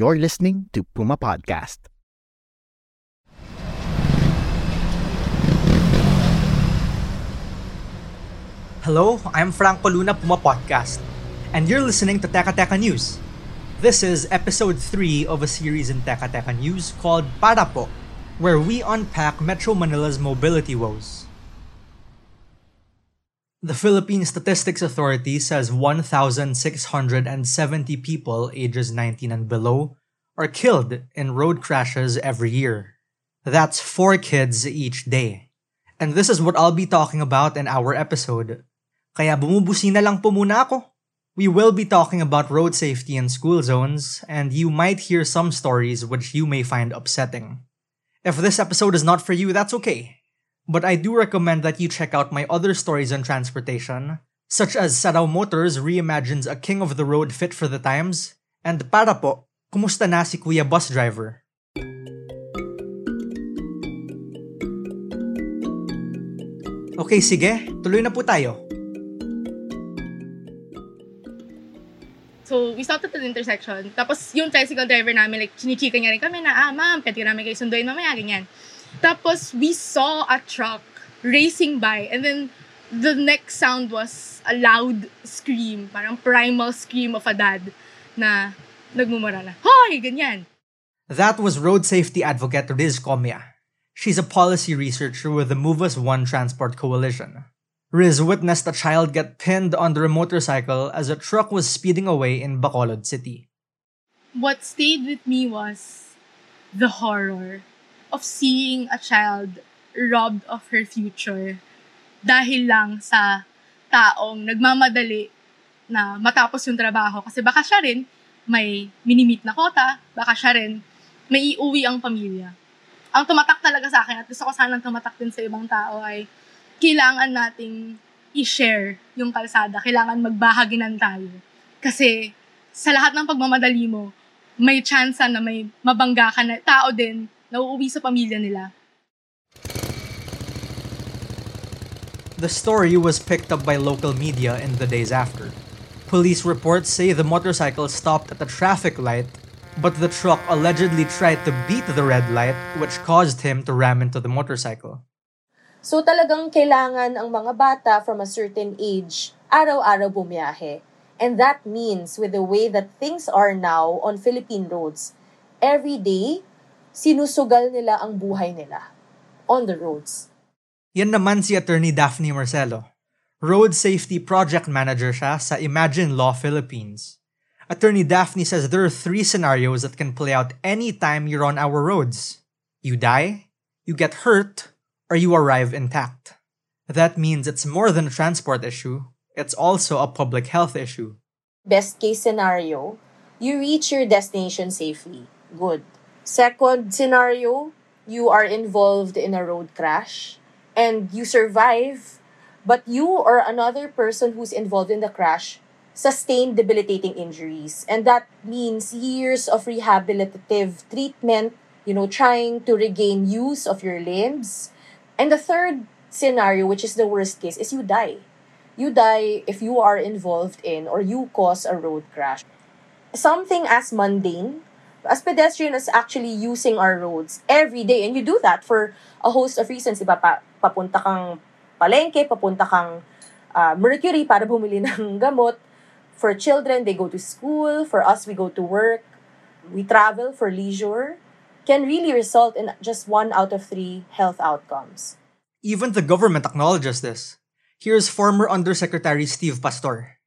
You're listening to Puma Podcast. Hello, I'm Franco Luna Puma Podcast, and you're listening to Teka Teka News. This is episode 3 of a series in Teka Teka News called Para Po, where we unpack Metro Manila's mobility woes. The Philippine Statistics Authority says 1,670 people ages 19 and below are killed in road crashes every year. That's 4 kids each day. And this is what I'll be talking about in our episode. Kaya bumubusi na lang po muna ako. We will be talking about road safety in school zones, and you might hear some stories which you may find upsetting. If this episode is not for you, that's okay. But I do recommend that you check out my other stories on transportation, such as Sarao Motors reimagines a king of the road fit for the times, and para po, kumusta na si Kuya Bus Driver? Okay, sige, tuloy na po tayo. So, we stopped at the intersection. Tapos, yung tricycle driver namin, like, chinichika niya rin kami na, ah, ma'am, pwede namin kayo sunduin mamaya, ganyan. Tapos, we saw a truck racing by, and then, the next sound was a loud scream, parang primal scream of a dad na nagmumura na, Hoy! Ganyan. That was road safety advocate Riz Comia. She's a policy researcher with the Move As One Transport Coalition. Riz witnessed a child get pinned under a motorcycle as a truck was speeding away in Bacolod City. What stayed with me was the horror of seeing a child robbed of her future dahil lang sa taong nagmamadali na matapos yung trabaho. Kasi baka siya rin may minimit na kota, baka siya rin may iuwi ang pamilya. Ang tumatak talaga sa akin at gusto ko sanang tumatak din sa ibang tao ay kailangan nating i-share yung kalsada. Kailangan magbahaginan tayo. Kasi sa lahat ng pagmamadali mo, may chance na may mabangga ka na tao din na uuwi sa pamilya nila. The story was picked up by local media in the days after. Police reports say the motorcycle stopped at a traffic light, but the truck allegedly tried to beat the red light, which caused him to ram into the motorcycle. So talagang kailangan ang mga bata from a certain age araw-araw bumiyahe. And that means with the way that things are now on Philippine roads, every day, sinusugal nila ang buhay nila on the roads. Yan naman si Attorney Daphne Marcelo. Road Safety Project Manager siya sa Imagine Law Philippines. Attorney Daphne says there are three scenarios that can play out anytime you're on our roads. You die, you get hurt, or you arrive intact. That means it's more than a transport issue, it's also a public health issue. Best case scenario, you reach your destination safely. Good. Second scenario, you are involved in a road crash and you survive, but you or another person who's involved in the crash sustain debilitating injuries. And that means years of rehabilitative treatment, you know, trying to regain use of your limbs. And the third scenario, which is the worst case, is you die. You die if you are involved in or you cause a road crash. Something as mundane as pedestrian as actually using our roads every day. And you do that for a host of reasons. Diba? Pa, papunta kang palengke, papunta kang uh, Mercury para bumili ng gamot. For children, they go to school. For us, we go to work. We travel for leisure. Can really result in just one out of three health outcomes. Even the government acknowledges this. Here's former Undersecretary Steve Pastor.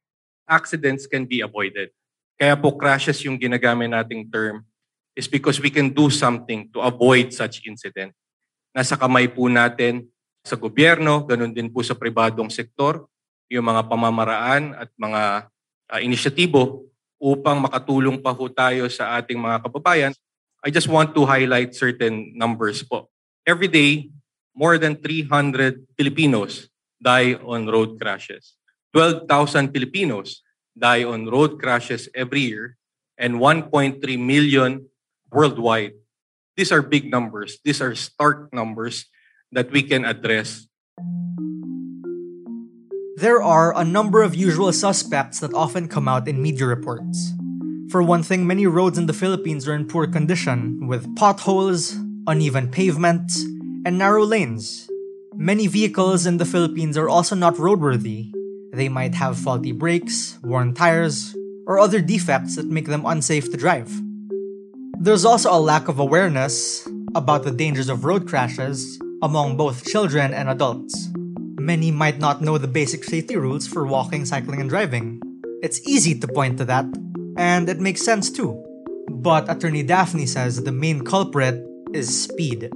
Accidents can be avoided. Kaya po crashes yung ginagamit nating term is because we can do something to avoid such incident. Nasa kamay po natin sa gobyerno, ganun din po sa pribadong sektor, yung mga pamamaraan at mga uh, inisyatibo upang makatulong pa ho tayo sa ating mga kababayan. I just want to highlight certain numbers po. Every day, more than 300 Filipinos die on road crashes. 12,000 Filipinos die on road crashes every year and 1.3 million worldwide. These are big numbers. These are stark numbers that we can address. There are a number of usual suspects that often come out in media reports. For one thing, many roads in the Philippines are in poor condition, with potholes, uneven pavement, and narrow lanes. Many vehicles in the Philippines are also not roadworthy. They might have faulty brakes, worn tires, or other defects that make them unsafe to drive. There's also a lack of awareness about the dangers of road crashes among both children and adults. Many might not know the basic safety rules for walking, cycling, and driving. It's easy to point to that, and it makes sense too. But Attorney Daphne says the main culprit is speed.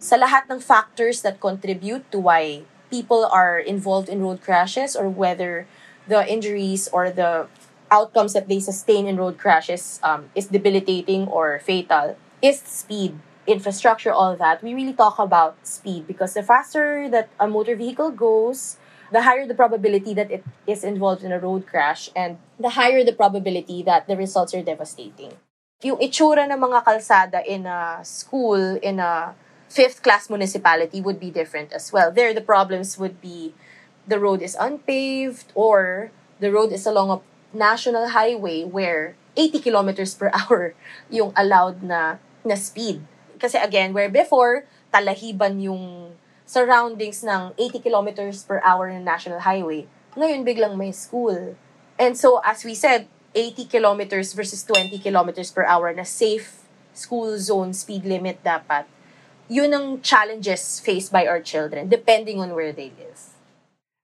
Sa lahat ng factors that contribute to why people are involved in road crashes or whether the injuries or the outcomes that they sustain in road crashes um, is debilitating or fatal. Is speed infrastructure all that. We really talk about speed because the faster that a motor vehicle goes the higher the probability that it is involved in a road crash and the higher the probability that the results are devastating. Yung itsura ng mga kalsada in a school in a fifth class municipality would be different as well there the problems would be the road is unpaved or the road is along a national highway where 80 kilometers per hour yung allowed na na speed. Kasi again, where before, talahiban yung surroundings ng 80 kilometers per hour na national highway. Ngayon, biglang may school. And so, as we said, 80 kilometers versus 20 kilometers per hour na safe school zone speed limit dapat. Yun ang challenges faced by our children, depending on where they live.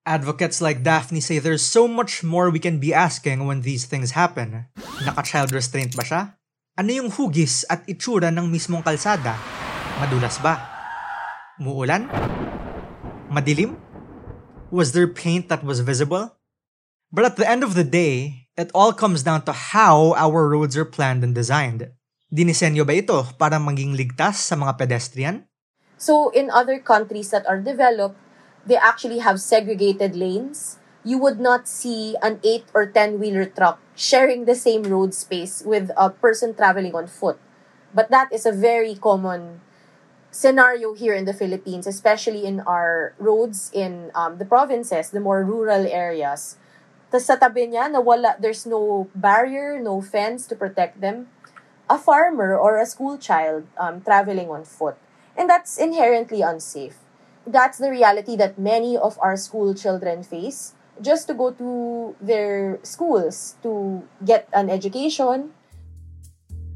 Advocates like Daphne say there's so much more we can be asking when these things happen. Naka-child restraint ba siya? Ano yung hugis at itsura ng mismong kalsada? Madulas ba? Muulan? Madilim? Was there paint that was visible? But at the end of the day, it all comes down to how our roads are planned and designed. Dinisenyo ba ito para maging ligtas sa mga pedestrian? So, in other countries that are developed, they actually have segregated lanes. You would not see an 8 or 10 wheeler truck sharing the same road space with a person traveling on foot. But that is a very common scenario here in the Philippines, especially in our roads in um, the provinces, the more rural areas. Tapos sa tabi niya, na wala, there's no barrier, no fence to protect them. A farmer or a school child um, traveling on foot. And that's inherently unsafe. that's the reality that many of our school children face just to go to their schools to get an education.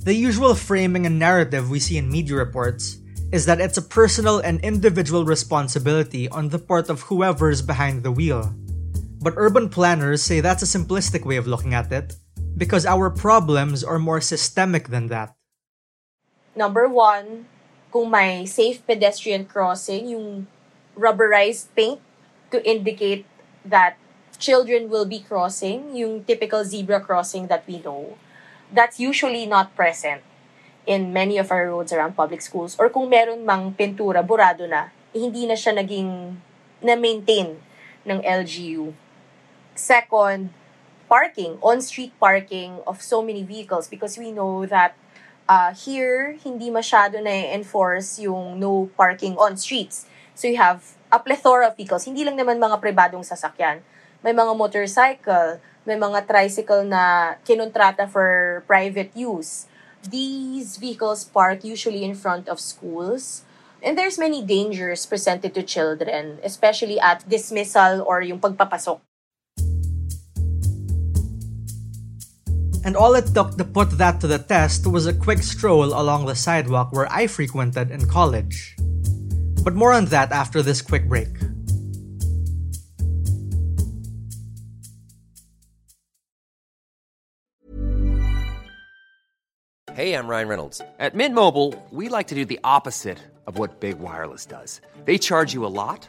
The usual framing and narrative we see in media reports is that it's a personal and individual responsibility on the part of whoever's behind the wheel. But urban planners say that's a simplistic way of looking at it, because our problems are more systemic than that. Number one, kung may safe pedestrian crossing, yung rubberized paint to indicate that children will be crossing, yung typical zebra crossing that we know. That's usually not present in many of our roads around public schools. Or kung meron mang pintura, burado na, eh, hindi na siya naging na-maintain ng LGU. Second, parking, on-street parking of so many vehicles because we know that uh, here, hindi masyado na-enforce yung no parking on streets. So you have a plethora of vehicles. Hindi lang naman mga pribadong sasakyan. May mga motorcycle, may mga tricycle na kinontrata for private use. These vehicles park usually in front of schools. And there's many dangers presented to children, especially at dismissal or yung pagpapasok. And all it took to put that to the test was a quick stroll along the sidewalk where I frequented in college. But more on that after this quick break. Hey, I'm Ryan Reynolds. At Mint Mobile, we like to do the opposite of what Big Wireless does. They charge you a lot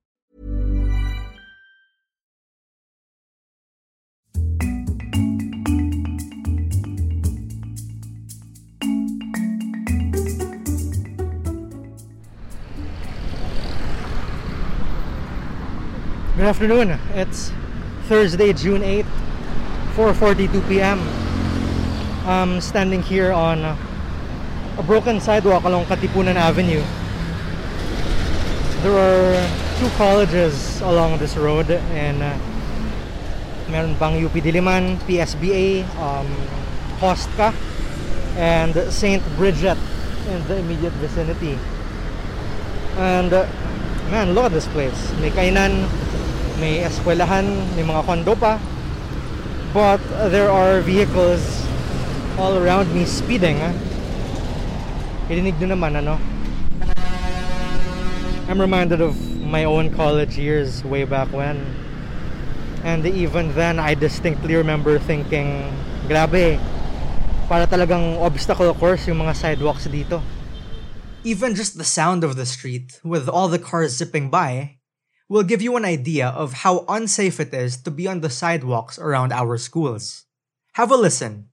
Good afternoon. It's Thursday, June 8th, 4:42 p.m. I'm standing here on a broken sidewalk along Katipunan Avenue. There are two colleges along this road and uh, meron pang UP Diliman, PSBA, um, Hostka, and St. Bridget in the immediate vicinity. And uh, man, look at this place. May kainan, may eskwelahan, may mga kondo pa. But there are vehicles all around me speeding. ah. Irinig nyo naman, ano? I'm reminded of my own college years way back when. And even then, I distinctly remember thinking, grabe, para talagang obstacle course yung mga sidewalks dito. Even just the sound of the street, with all the cars zipping by, will give you an idea of how unsafe it is to be on the sidewalks around our schools. Have a listen.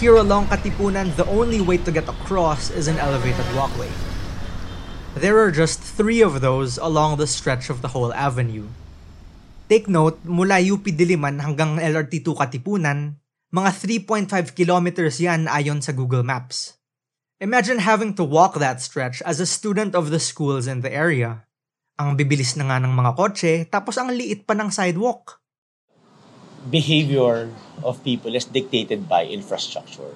Here along Katipunan, the only way to get across is an elevated walkway. There are just three of those along the stretch of the whole avenue. Take note, mula UP Diliman hanggang LRT2 Katipunan, mga 3.5 kilometers yan ayon sa Google Maps. Imagine having to walk that stretch as a student of the schools in the area. Ang bibilis na nga ng mga kotse, tapos ang liit pa ng sidewalk. behavior of people is dictated by infrastructure.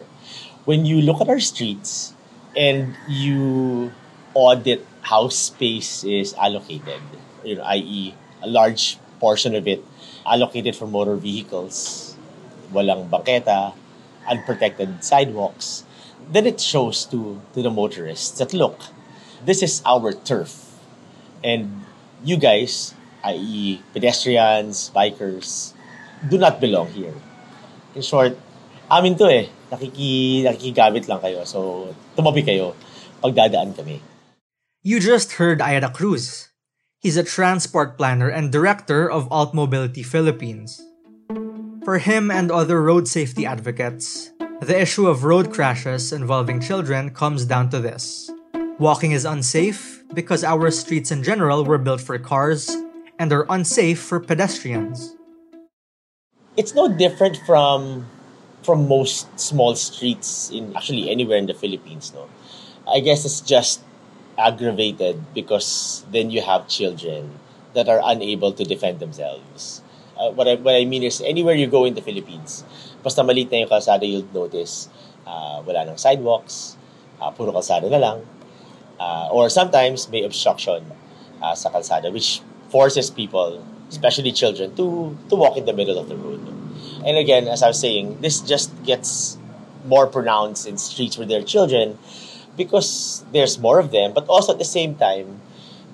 When you look at our streets and you audit how space is allocated, you know, i.e., a large portion of it allocated for motor vehicles, walang bangketa, unprotected sidewalks, then it shows to, to the motorists that look, this is our turf. And you guys, i.e., pedestrians, bikers, do not belong here. In short, amin to eh. Nakiki, nakikigamit lang kayo. So, tumabi kayo pag dadaan kami. You just heard Ira Cruz. He's a transport planner and director of Alt Mobility Philippines. For him and other road safety advocates, the issue of road crashes involving children comes down to this. Walking is unsafe because our streets in general were built for cars and are unsafe for pedestrians. It's no different from from most small streets in actually anywhere in the Philippines, no. I guess it's just aggravated because then you have children that are unable to defend themselves. Uh, what, I, what I mean is, anywhere you go in the Philippines, basta maliit na yung kalsada, you'll notice uh, wala nang sidewalks, uh, puro kalsada na lang, uh, or sometimes may obstruction uh, sa kalsada, which forces people, especially children, to, to walk in the middle of the road. And again, as I was saying, this just gets more pronounced in streets where there are children because there's more of them, but also at the same time,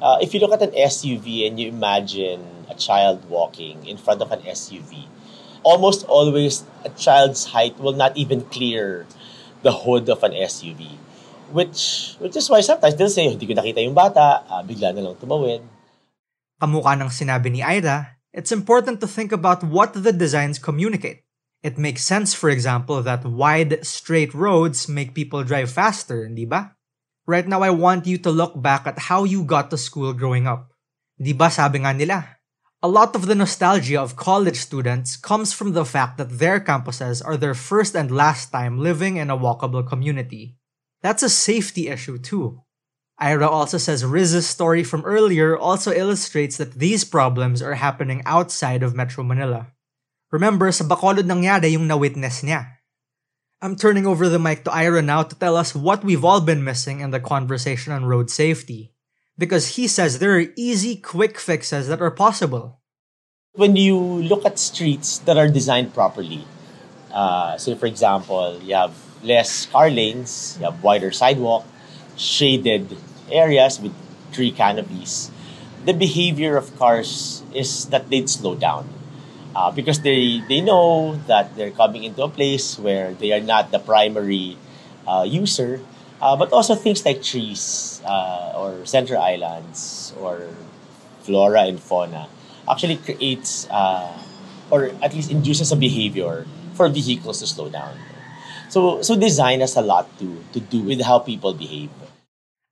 uh, if you look at an SUV and you imagine a child walking in front of an SUV, almost always a child's height will not even clear the hood of an SUV. Which, which is why sometimes they'll say, hindi ko nakita yung bata, ah, bigla na lang tumawid. Kamukha ng sinabi ni Ida, it's important to think about what the designs communicate. It makes sense, for example, that wide, straight roads make people drive faster, di ba? Right now, I want you to look back at how you got to school growing up. Di ba sabi nga nila, a lot of the nostalgia of college students comes from the fact that their campuses are their first and last time living in a walkable community. That's a safety issue too. Ira also says Riz's story from earlier also illustrates that these problems are happening outside of Metro Manila. Remember, sa Bacolod nangyari yung na-witness niya. I'm turning over the mic to Ira now to tell us what we've all been missing in the conversation on road safety. Because he says there are easy, quick fixes that are possible. When you look at streets that are designed properly, uh, say for example, you have less car lanes, you have wider sidewalk, shaded areas with tree canopies, the behavior of cars is that they'd slow down. Uh, because they, they know that they're coming into a place where they are not the primary uh, user, uh, but also things like trees uh, or center islands or flora and fauna actually creates uh, or at least induces a behavior for vehicles to slow down. So, so design has a lot to, to do with how people behave.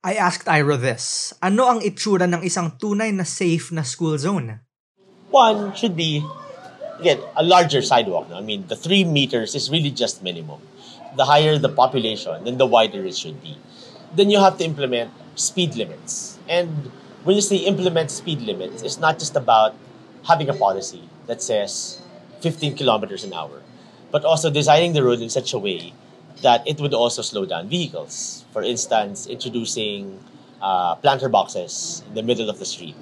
I asked Ira this. Ano ang itsura ng isang tunay na safe na school zone? One should be, again, a larger sidewalk. I mean, the three meters is really just minimum. The higher the population, then the wider it should be. Then you have to implement speed limits. And when you say implement speed limits, it's not just about having a policy that says 15 kilometers an hour, but also designing the road in such a way that it would also slow down vehicles. For instance, introducing uh, planter boxes in the middle of the street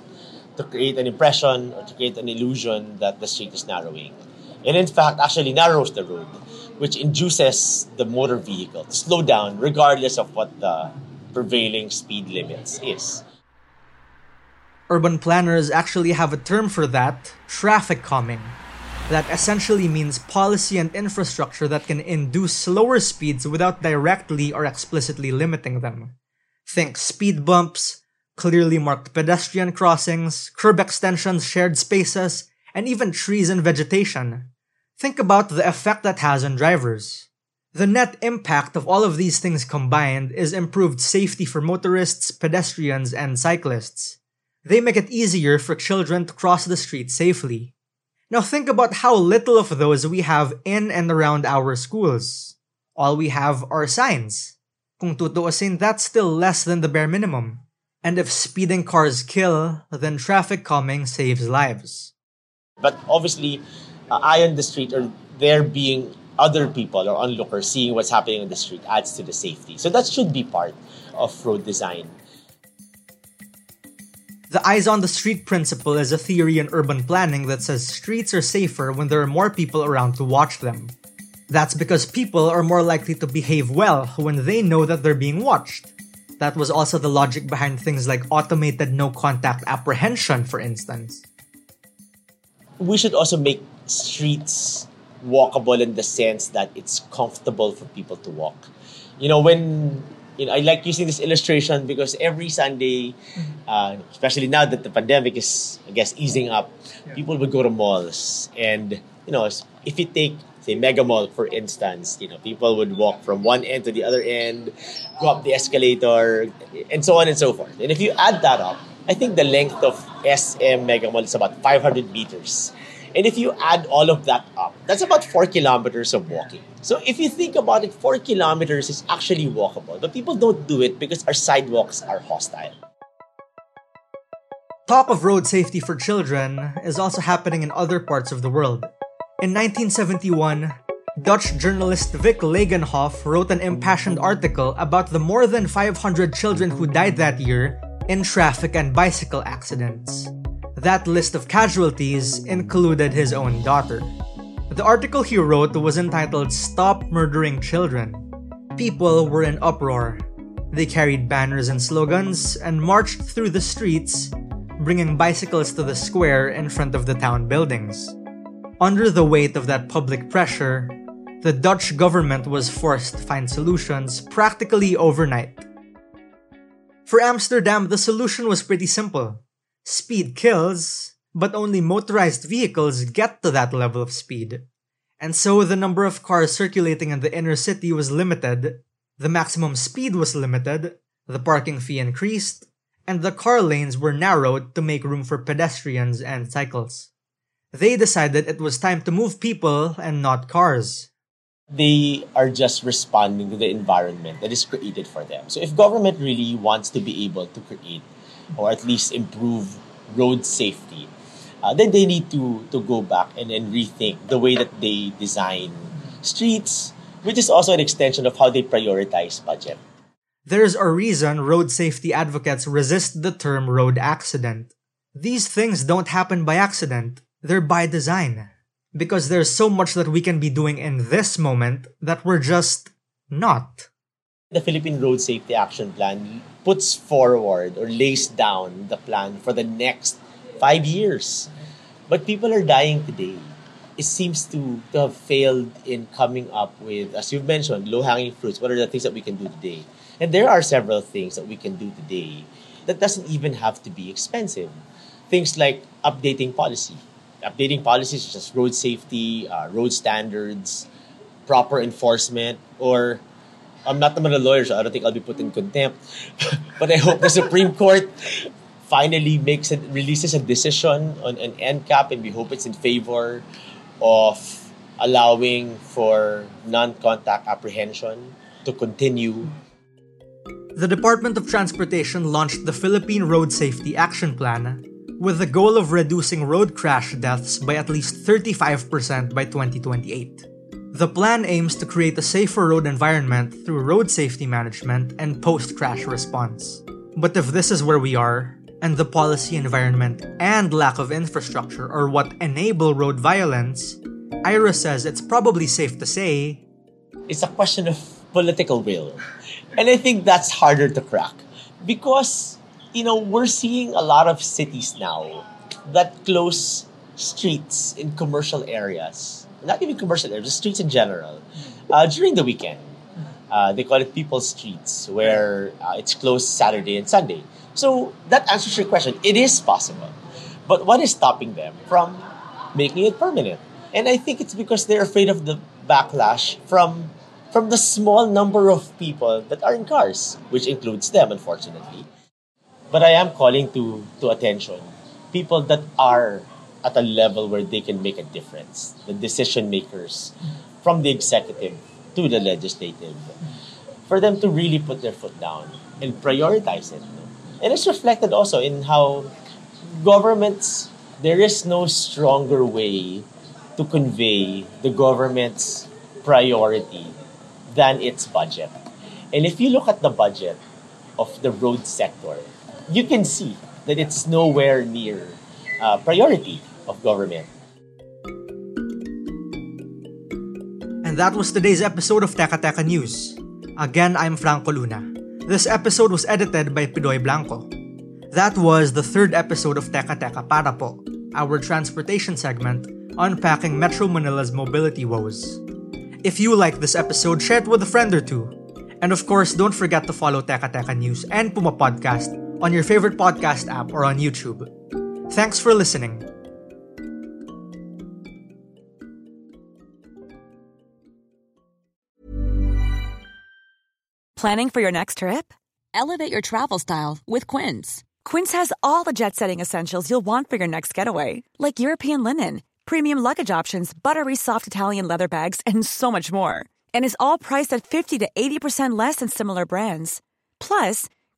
to create an impression or to create an illusion that the street is narrowing. And in fact, actually narrows the road, which induces the motor vehicle to slow down regardless of what the prevailing speed limits is. Urban planners actually have a term for that traffic calming. That essentially means policy and infrastructure that can induce slower speeds without directly or explicitly limiting them. Think speed bumps, clearly marked pedestrian crossings, curb extensions, shared spaces, and even trees and vegetation. Think about the effect that has on drivers. The net impact of all of these things combined is improved safety for motorists, pedestrians, and cyclists. They make it easier for children to cross the street safely. Now think about how little of those we have in and around our schools. All we have are signs. Kung tutuusin, that's still less than the bare minimum. And if speeding cars kill, then traffic calming saves lives. But obviously, uh, eye on the street or there being other people or onlookers seeing what's happening on the street adds to the safety. So that should be part of road design. The eyes on the street principle is a theory in urban planning that says streets are safer when there are more people around to watch them. That's because people are more likely to behave well when they know that they're being watched. That was also the logic behind things like automated no contact apprehension, for instance. We should also make streets walkable in the sense that it's comfortable for people to walk. You know, when you know, I like using this illustration because every Sunday, uh, especially now that the pandemic is, I guess, easing up, people would go to malls. And, you know, if you take, say, Mega Mall, for instance, you know, people would walk from one end to the other end, go up the escalator, and so on and so forth. And if you add that up, I think the length of SM Mega Mall is about 500 meters. And if you add all of that up, that's about four kilometers of walking. So if you think about it, four kilometers is actually walkable. But people don't do it because our sidewalks are hostile. Talk of road safety for children is also happening in other parts of the world. In 1971, Dutch journalist Vic Langenhoff wrote an impassioned article about the more than 500 children who died that year in traffic and bicycle accidents. That list of casualties included his own daughter. The article he wrote was entitled Stop Murdering Children. People were in uproar. They carried banners and slogans and marched through the streets, bringing bicycles to the square in front of the town buildings. Under the weight of that public pressure, the Dutch government was forced to find solutions practically overnight. For Amsterdam, the solution was pretty simple Speed kills, but only motorized vehicles get to that level of speed. And so the number of cars circulating in the inner city was limited, the maximum speed was limited, The parking fee increased, and the car lanes were narrowed to make room for pedestrians and cycles. They decided it was time to move people and not cars. They are just responding to the environment that is created for them. So if government really wants to be able to create or at least improve road safety, uh, then they need to, to go back and, and rethink the way that they design streets, which is also an extension of how they prioritize budget. There's a reason road safety advocates resist the term road accident. These things don't happen by accident, they're by design. Because there's so much that we can be doing in this moment that we're just not. The Philippine Road Safety Action Plan puts forward or lays down the plan for the next five years. But people are dying today. It seems to, to have failed in coming up with, as you've mentioned, low hanging fruits. What are the things that we can do today? And there are several things that we can do today that doesn't even have to be expensive. Things like updating policy, updating policies such as road safety, uh, road standards, proper enforcement, or I'm not naman a lawyer, so I don't think I'll be put in contempt. but I hope the Supreme Court finally makes it releases a decision on an NCAP, and we hope it's in favor of allowing for non-contact apprehension to continue. The Department of Transportation launched the Philippine Road Safety Action Plan with the goal of reducing road crash deaths by at least 35% by 2028. The plan aims to create a safer road environment through road safety management and post crash response. But if this is where we are, and the policy environment and lack of infrastructure are what enable road violence, Ira says it's probably safe to say it's a question of political will. And I think that's harder to crack because, you know, we're seeing a lot of cities now that close streets in commercial areas, not even commercial areas, streets in general, uh, during the weekend. Uh, they call it People's Streets, where uh, it's closed Saturday and Sunday. So that answers your question. It is possible. But what is stopping them from making it permanent? And I think it's because they're afraid of the backlash from from the small number of people that are in cars, which includes them, unfortunately. But I am calling to, to attention people that are at a level where they can make a difference, the decision makers, from the executive to the legislative, for them to really put their foot down and prioritize it. And it's reflected also in how governments, there is no stronger way to convey the government's priority than its budget. And if you look at the budget of the road sector, you can see that it's nowhere near uh, priority of government. And that was today's episode of Teka Teka News. Again, I'm Franco Luna. This episode was edited by Pidoy Blanco. That was the third episode of Teka Teka Para Po, our transportation segment unpacking Metro Manila's mobility woes. If you like this episode, share it with a friend or two. And of course, don't forget to follow Teka Teka News and Puma Podcast on your favorite podcast app or on YouTube. Thanks for listening. Planning for your next trip? Elevate your travel style with Quince. Quince has all the jet setting essentials you'll want for your next getaway, like European linen premium luggage options, buttery soft Italian leather bags, and so much more. And is all priced at 50 to 80% less than similar brands. Plus,